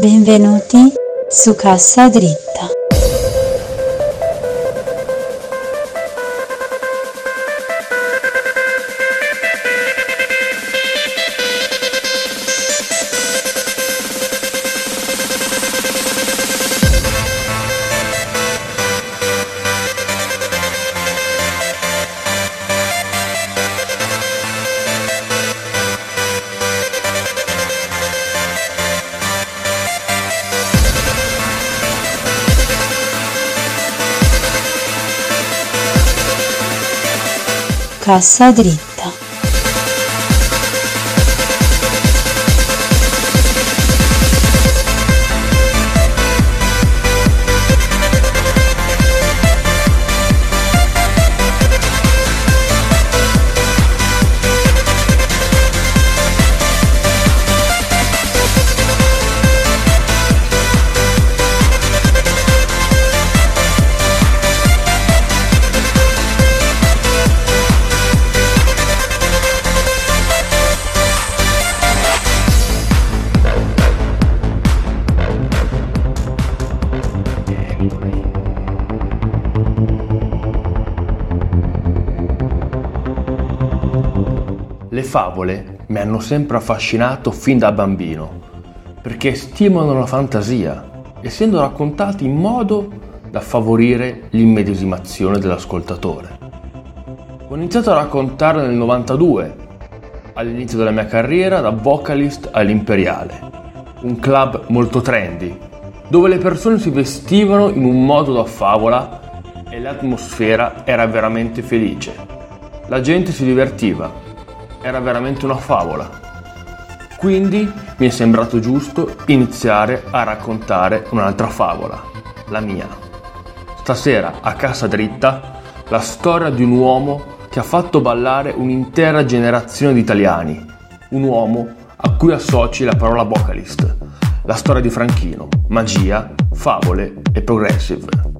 Benvenuti su Cassa Dritta. Cassa favole mi hanno sempre affascinato fin da bambino, perché stimolano la fantasia, essendo raccontate in modo da favorire l'immedesimazione dell'ascoltatore. Ho iniziato a raccontare nel 92, all'inizio della mia carriera da vocalist all'Imperiale, un club molto trendy, dove le persone si vestivano in un modo da favola e l'atmosfera era veramente felice. La gente si divertiva era veramente una favola. Quindi mi è sembrato giusto iniziare a raccontare un'altra favola, la mia. Stasera a Casa Dritta la storia di un uomo che ha fatto ballare un'intera generazione di italiani, un uomo a cui associ la parola vocalist, la storia di Franchino, magia, favole e progressive.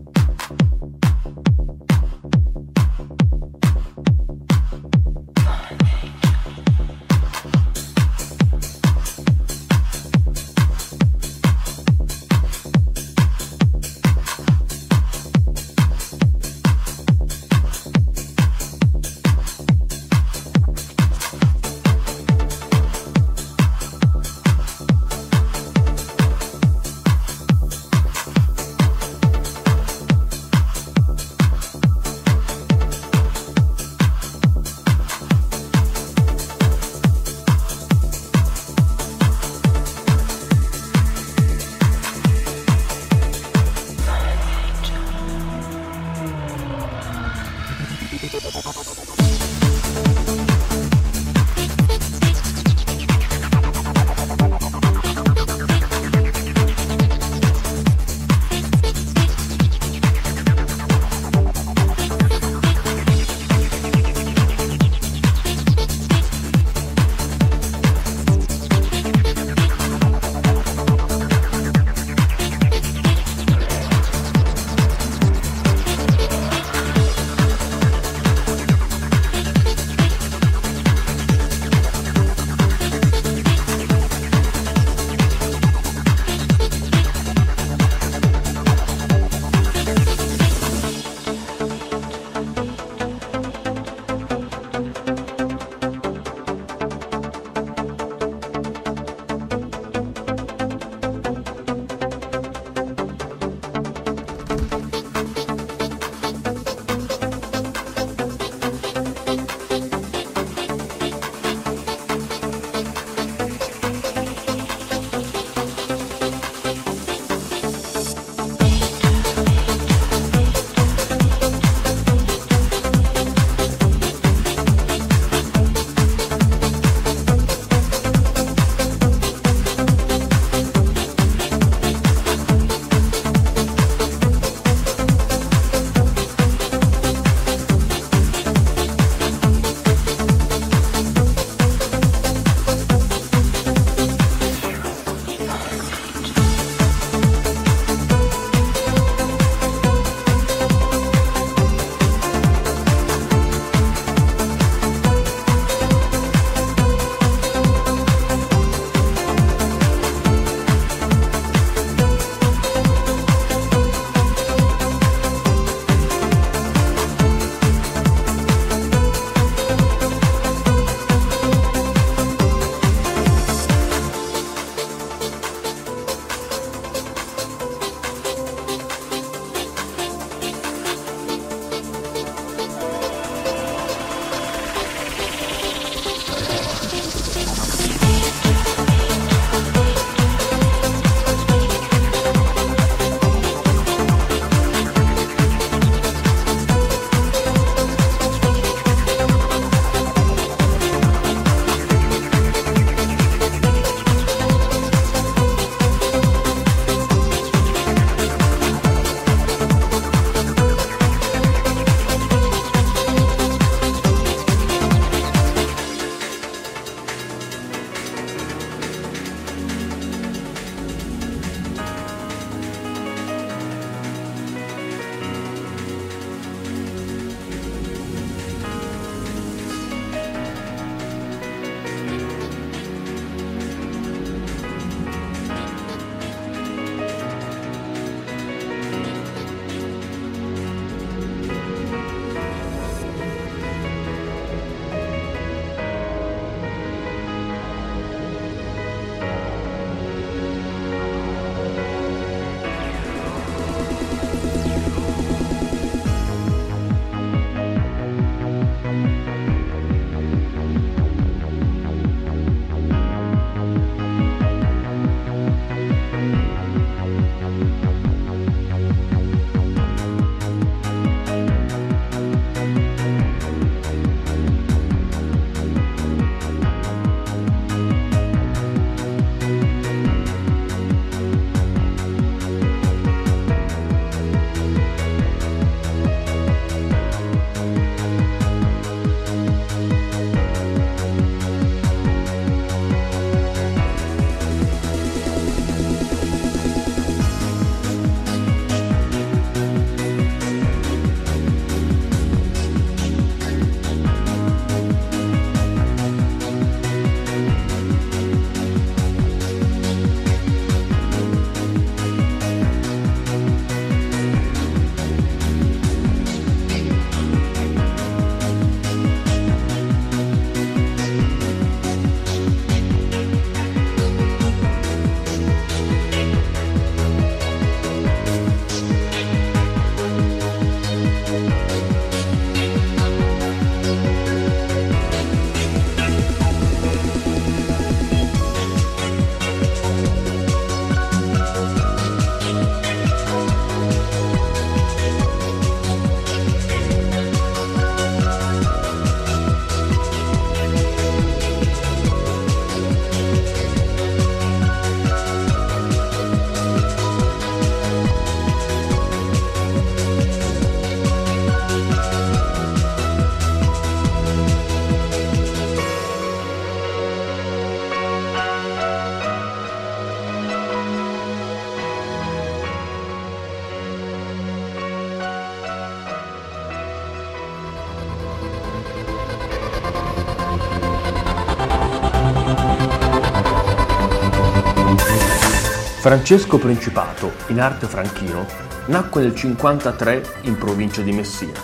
Francesco Principato, in arte franchino, nacque nel 1953 in provincia di Messina.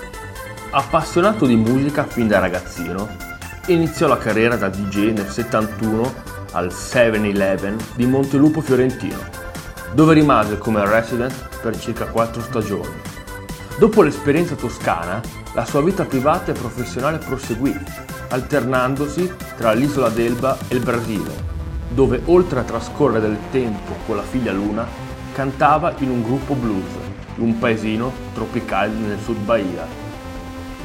Appassionato di musica fin da ragazzino, iniziò la carriera da DJ nel 71 al 7-Eleven di Montelupo Fiorentino, dove rimase come resident per circa 4 stagioni. Dopo l'esperienza toscana, la sua vita privata e professionale proseguì, alternandosi tra l'isola d'Elba e il Brasile, dove oltre a trascorrere del tempo con la figlia Luna, cantava in un gruppo blues, in un paesino tropicale nel sud Bahia.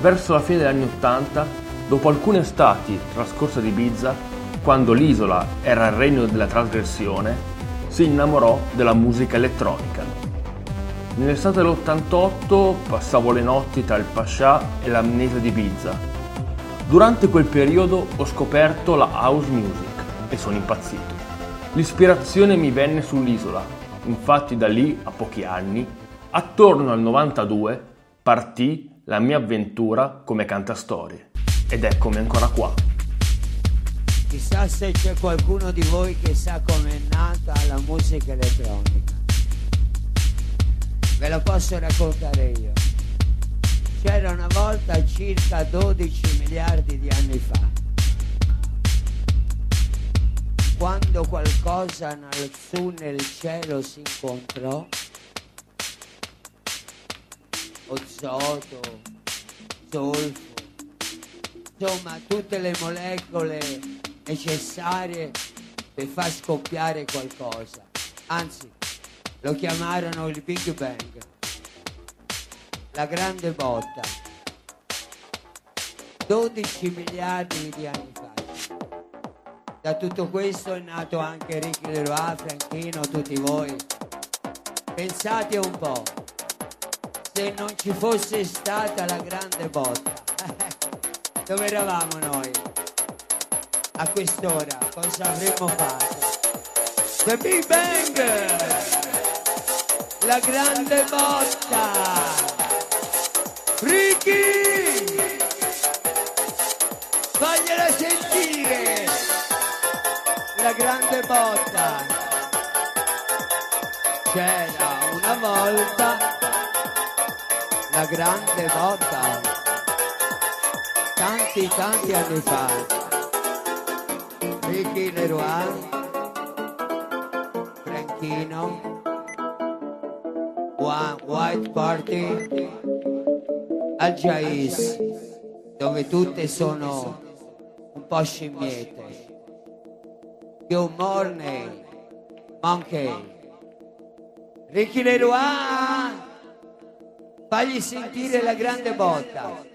Verso la fine degli anni Ottanta, dopo alcune estati trascorse ad Ibiza, quando l'isola era il regno della trasgressione, si innamorò della musica elettronica. Nell'estate dell'88 passavo le notti tra il Pascià e l'amnesia di Ibiza. Durante quel periodo ho scoperto la house music e sono impazzito. L'ispirazione mi venne sull'isola, infatti da lì a pochi anni, attorno al 92, partì la mia avventura come cantastorie ed eccomi ancora qua. Chissà se c'è qualcuno di voi che sa com'è nata la musica elettronica. Ve la posso raccontare io. C'era una volta circa 12 miliardi di anni fa quando qualcosa su nel cielo si incontrò, ozoto, zolfo, insomma tutte le molecole necessarie per far scoppiare qualcosa. Anzi, lo chiamarono il Big Bang, la grande botta. 12 miliardi di anni fa. Da tutto questo è nato anche Ricky Leroy, Franchino, tutti voi. Pensate un po', se non ci fosse stata la grande botta, dove eravamo noi? A quest'ora cosa avremmo fatto? The Big Bang! La grande botta! Ricky! Fagliela sentire! La grande botta. C'era una volta la grande botta. Tanti, tanti anni fa. Ricky Leroy, Franchino, One White Party, al Jais, dove tutte sono un po' scimmiette. Good morning, monkey. Ricky Leroy, fagli sentire la grande botta.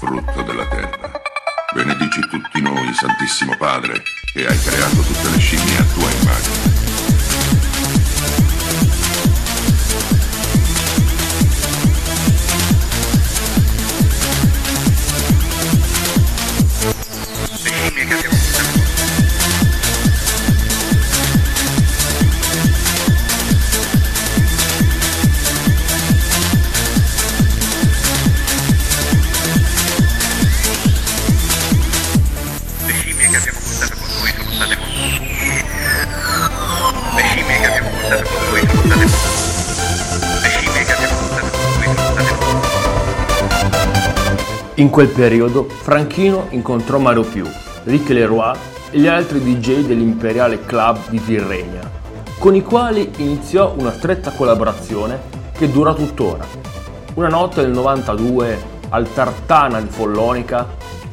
frutto della terra. Benedici tutti noi, Santissimo Padre, che hai creato tutte le scimmie a tua immagine. In quel periodo Franchino incontrò Mario Più, Rick Leroy e gli altri DJ dell'Imperiale Club di Tirrenia, con i quali iniziò una stretta collaborazione che dura tuttora. Una notte del 92 al Tartana di Follonica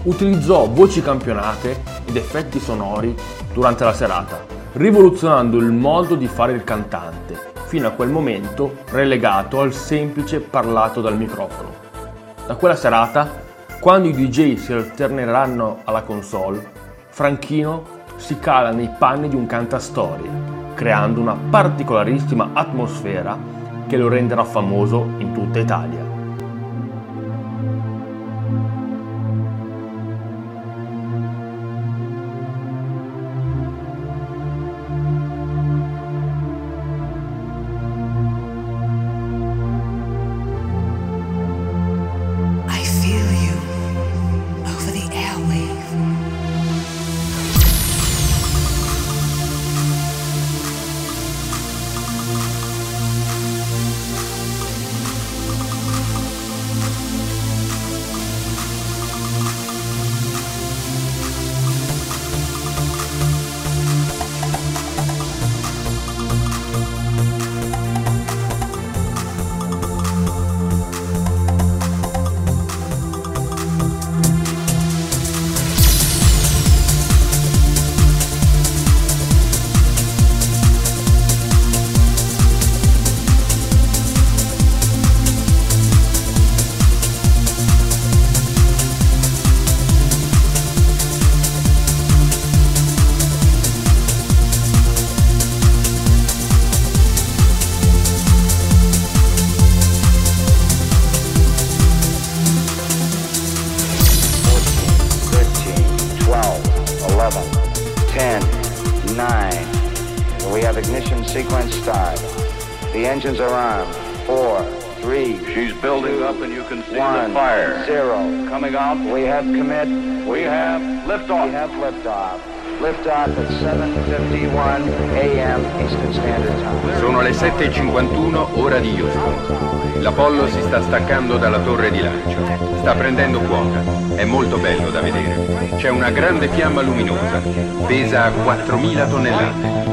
utilizzò voci campionate ed effetti sonori durante la serata, rivoluzionando il modo di fare il cantante fino a quel momento relegato al semplice parlato dal microfono. Da quella serata, quando i DJ si alterneranno alla console, Franchino si cala nei panni di un cantastorie, creando una particolarissima atmosfera che lo renderà famoso in tutta Italia. Engines are armed. Four, three. She's building up and you can see one, the fire. Zero. Coming out. We have commit. We have liftoff. We have liftoff. Liftoff at 7.51 a.m. Eastern Standard Time. Sono le 7.51 ora di Houston. L'Apollo si sta staccando dalla torre di lancio. Sta prendendo quota. È molto bello da vedere. C'è una grande fiamma luminosa. Pesa 4.000 tonnellate.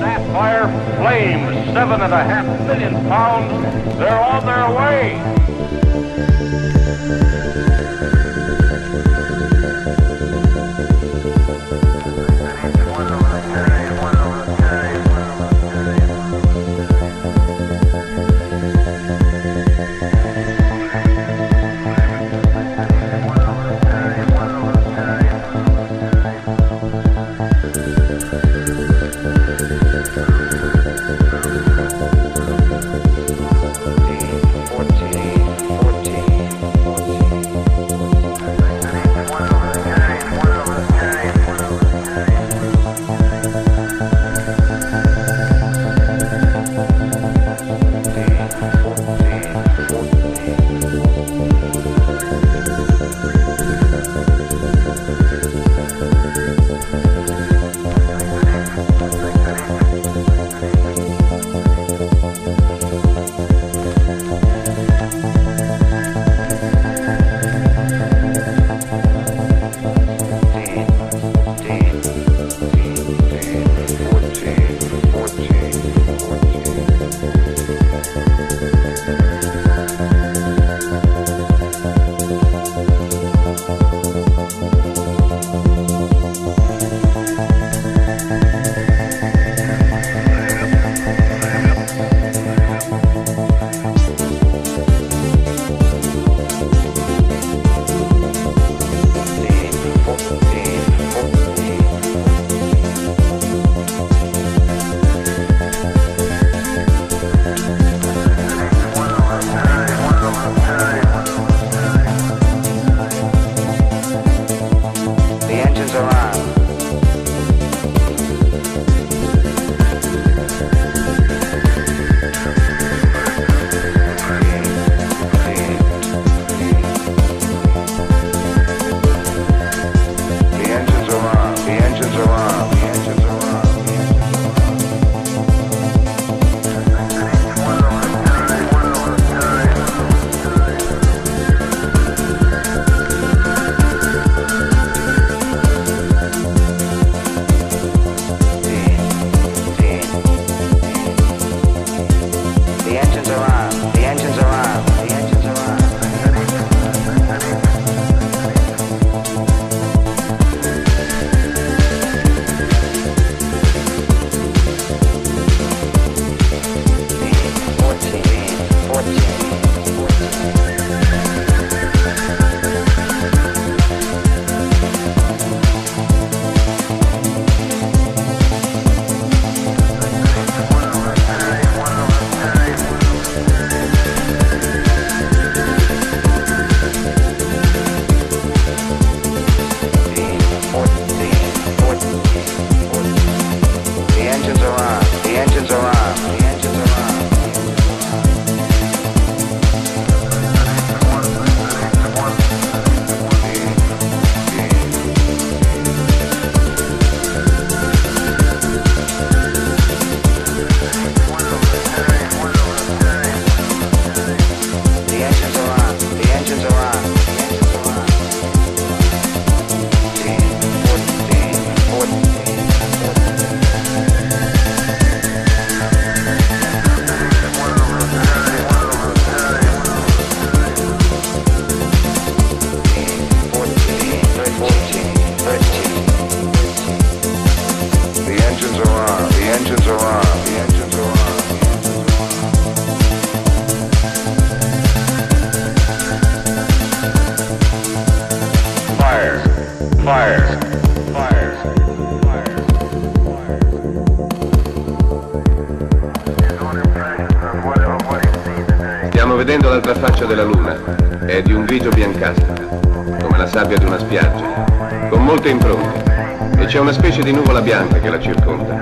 Bianca che la circonda.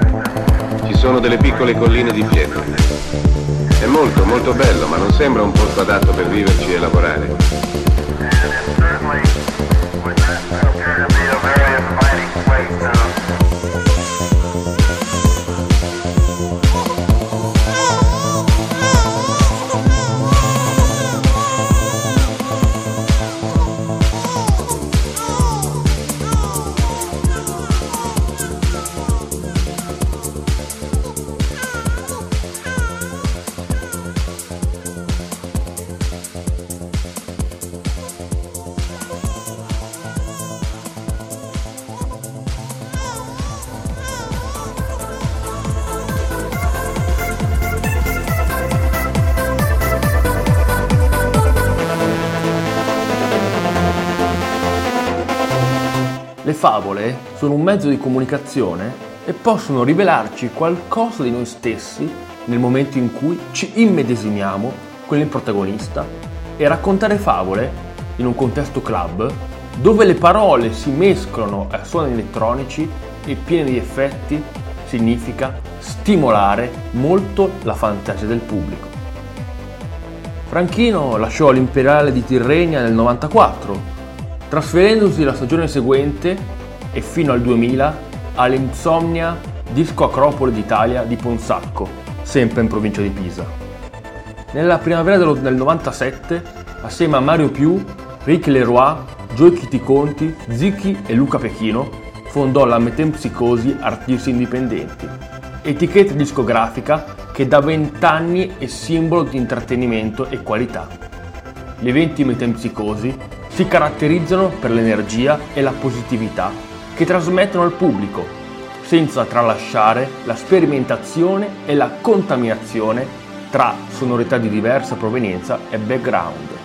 Ci sono delle piccole colline di pietre. È molto, molto bello, ma non sembra un posto adatto per viverci e lavorare. Sono un mezzo di comunicazione e possono rivelarci qualcosa di noi stessi nel momento in cui ci immedesimiamo con il protagonista e raccontare favole in un contesto club dove le parole si mescolano a suoni elettronici e pieni di effetti significa stimolare molto la fantasia del pubblico. Franchino lasciò l'Imperiale di Tirrenia nel 94 trasferendosi la stagione seguente e fino al 2000 all'Insomnia Disco Acropole d'Italia di Ponsacco, sempre in provincia di Pisa. Nella primavera del 97, assieme a Mario Più, Rick Leroy, Joy Kitty Conti, Zicchi e Luca Pechino, fondò la Metempsicosi Artisti Indipendenti, etichetta discografica che da vent'anni è simbolo di intrattenimento e qualità. Gli eventi metempsicosi si caratterizzano per l'energia e la positività che trasmettono al pubblico, senza tralasciare la sperimentazione e la contaminazione tra sonorità di diversa provenienza e background.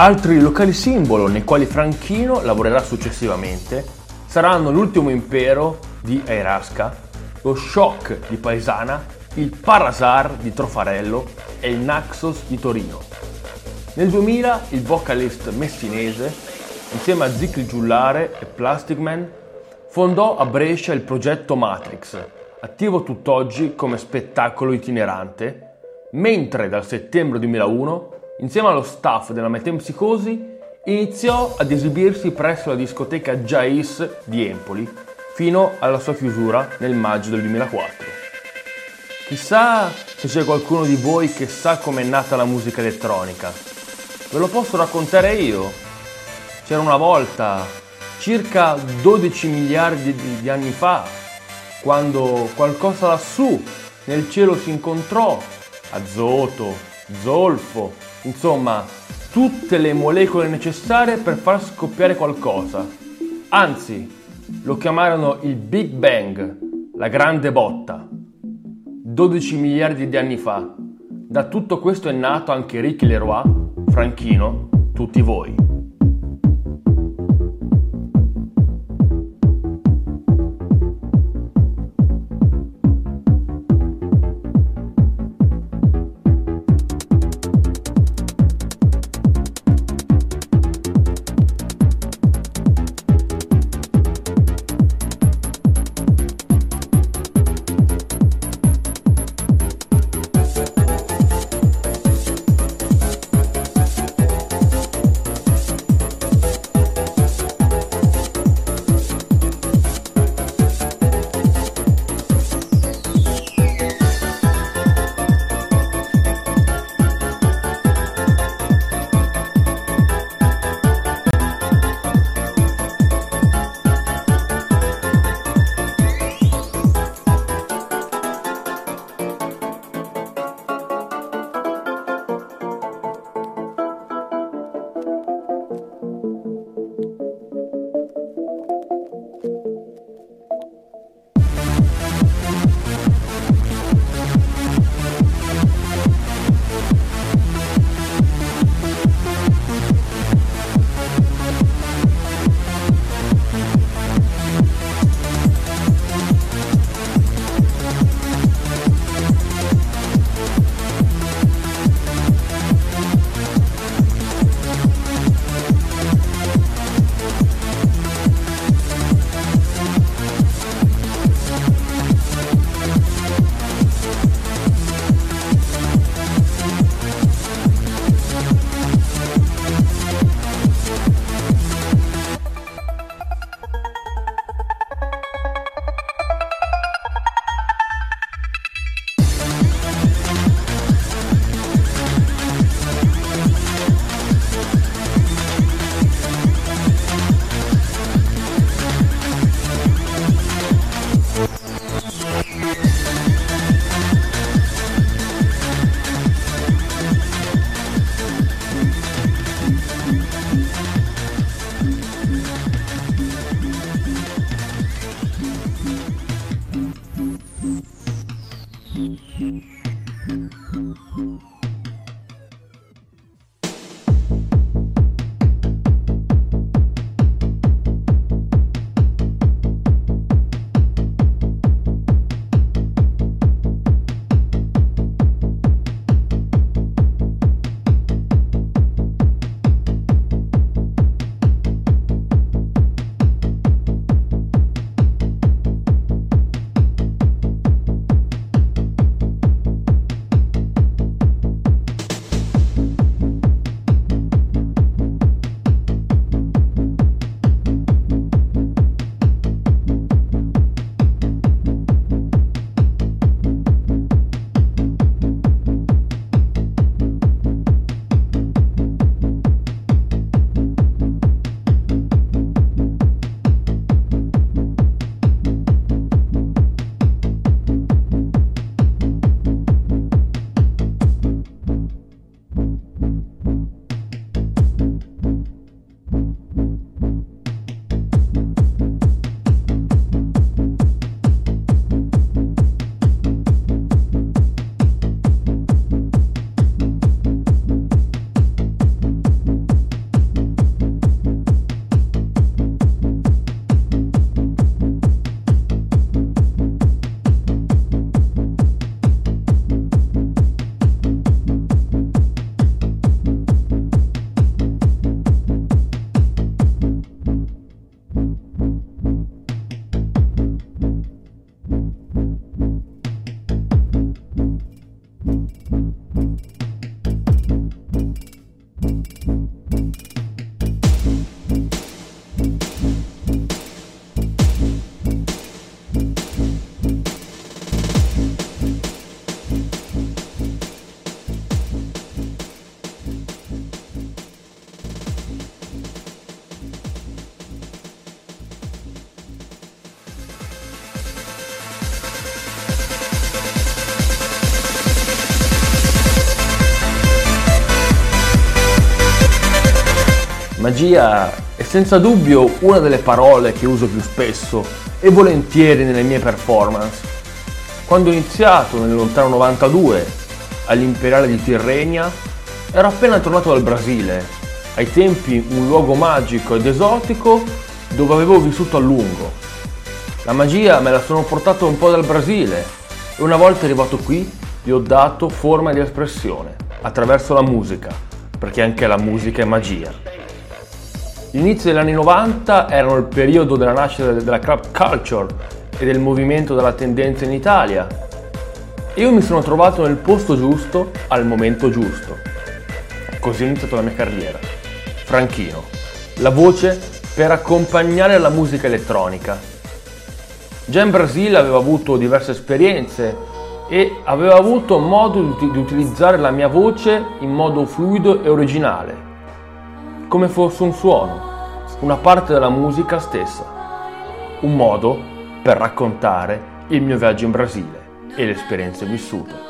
Altri locali simbolo nei quali Franchino lavorerà successivamente saranno l'ultimo impero di Airasca, lo Shock di Paesana, il Parasar di Trofarello e il Naxos di Torino. Nel 2000 il vocalist messinese, insieme a Zicli Giullare e Plastic Man, fondò a Brescia il progetto Matrix, attivo tutt'oggi come spettacolo itinerante, mentre dal settembre 2001 insieme allo staff della Metempsicosi, iniziò ad esibirsi presso la discoteca Jais di Empoli, fino alla sua chiusura nel maggio del 2004. Chissà se c'è qualcuno di voi che sa com'è nata la musica elettronica. Ve lo posso raccontare io. C'era una volta, circa 12 miliardi di anni fa, quando qualcosa lassù nel cielo si incontrò, azoto, zolfo, Insomma, tutte le molecole necessarie per far scoppiare qualcosa. Anzi, lo chiamarono il Big Bang, la grande botta. 12 miliardi di anni fa. Da tutto questo è nato anche Ricky Leroy, Franchino, tutti voi. Magia è senza dubbio una delle parole che uso più spesso e volentieri nelle mie performance. Quando ho iniziato nel lontano 92 all'Imperiale di Tirrenia ero appena tornato dal Brasile, ai tempi un luogo magico ed esotico dove avevo vissuto a lungo. La magia me la sono portato un po' dal Brasile e una volta arrivato qui gli ho dato forma di espressione attraverso la musica, perché anche la musica è magia. Gli inizi degli anni 90 erano il periodo della nascita della club culture e del movimento della tendenza in Italia. Io mi sono trovato nel posto giusto al momento giusto. Così è iniziata la mia carriera. Franchino, la voce per accompagnare la musica elettronica. Già in Brasile avevo avuto diverse esperienze e avevo avuto modo di utilizzare la mia voce in modo fluido e originale come fosse un suono, una parte della musica stessa, un modo per raccontare il mio viaggio in Brasile e le esperienze vissute.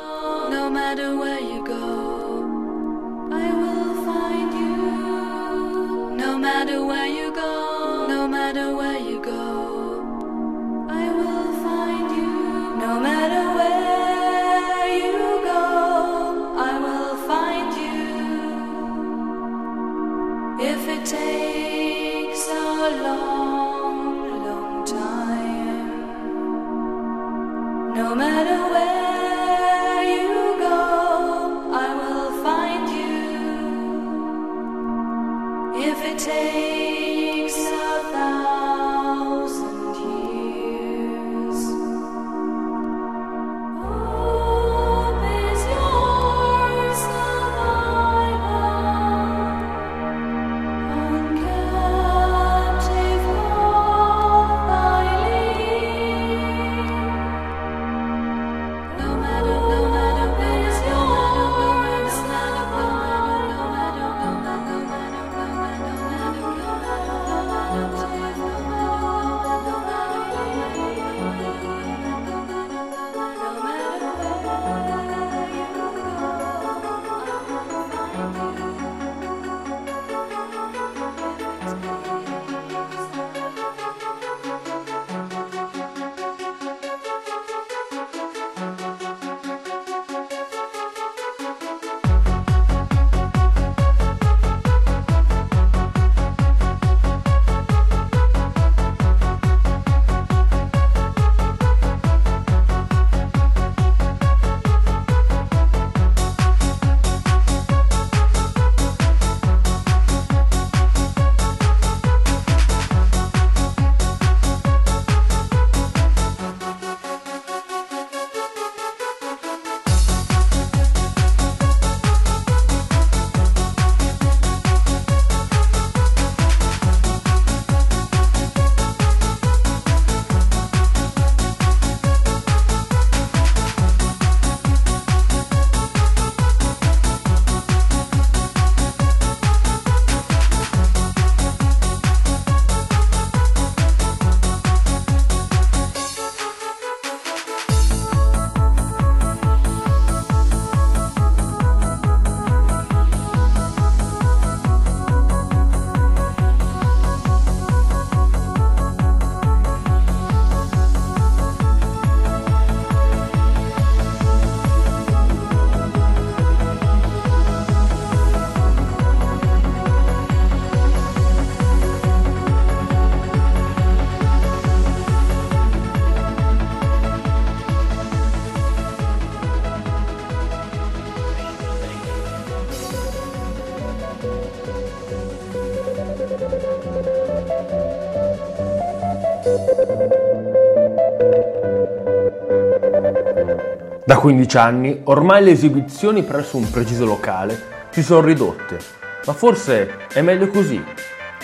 Da 15 anni ormai le esibizioni presso un preciso locale si sono ridotte, ma forse è meglio così.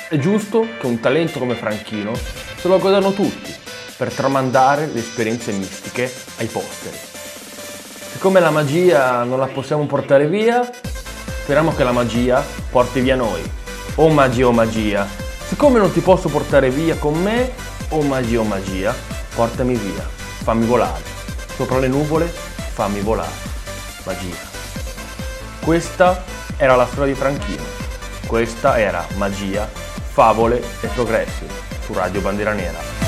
È giusto che un talento come Franchino se lo godano tutti per tramandare le esperienze mistiche ai posteri. Siccome la magia non la possiamo portare via, speriamo che la magia porti via noi. Oh magia, oh magia, siccome non ti posso portare via con me, oh magia, oh magia, portami via, fammi volare. Sopra le nuvole, fammi volare. Magia. Questa era la storia di Franchino. Questa era Magia, Favole e Progressi su Radio Bandiera Nera.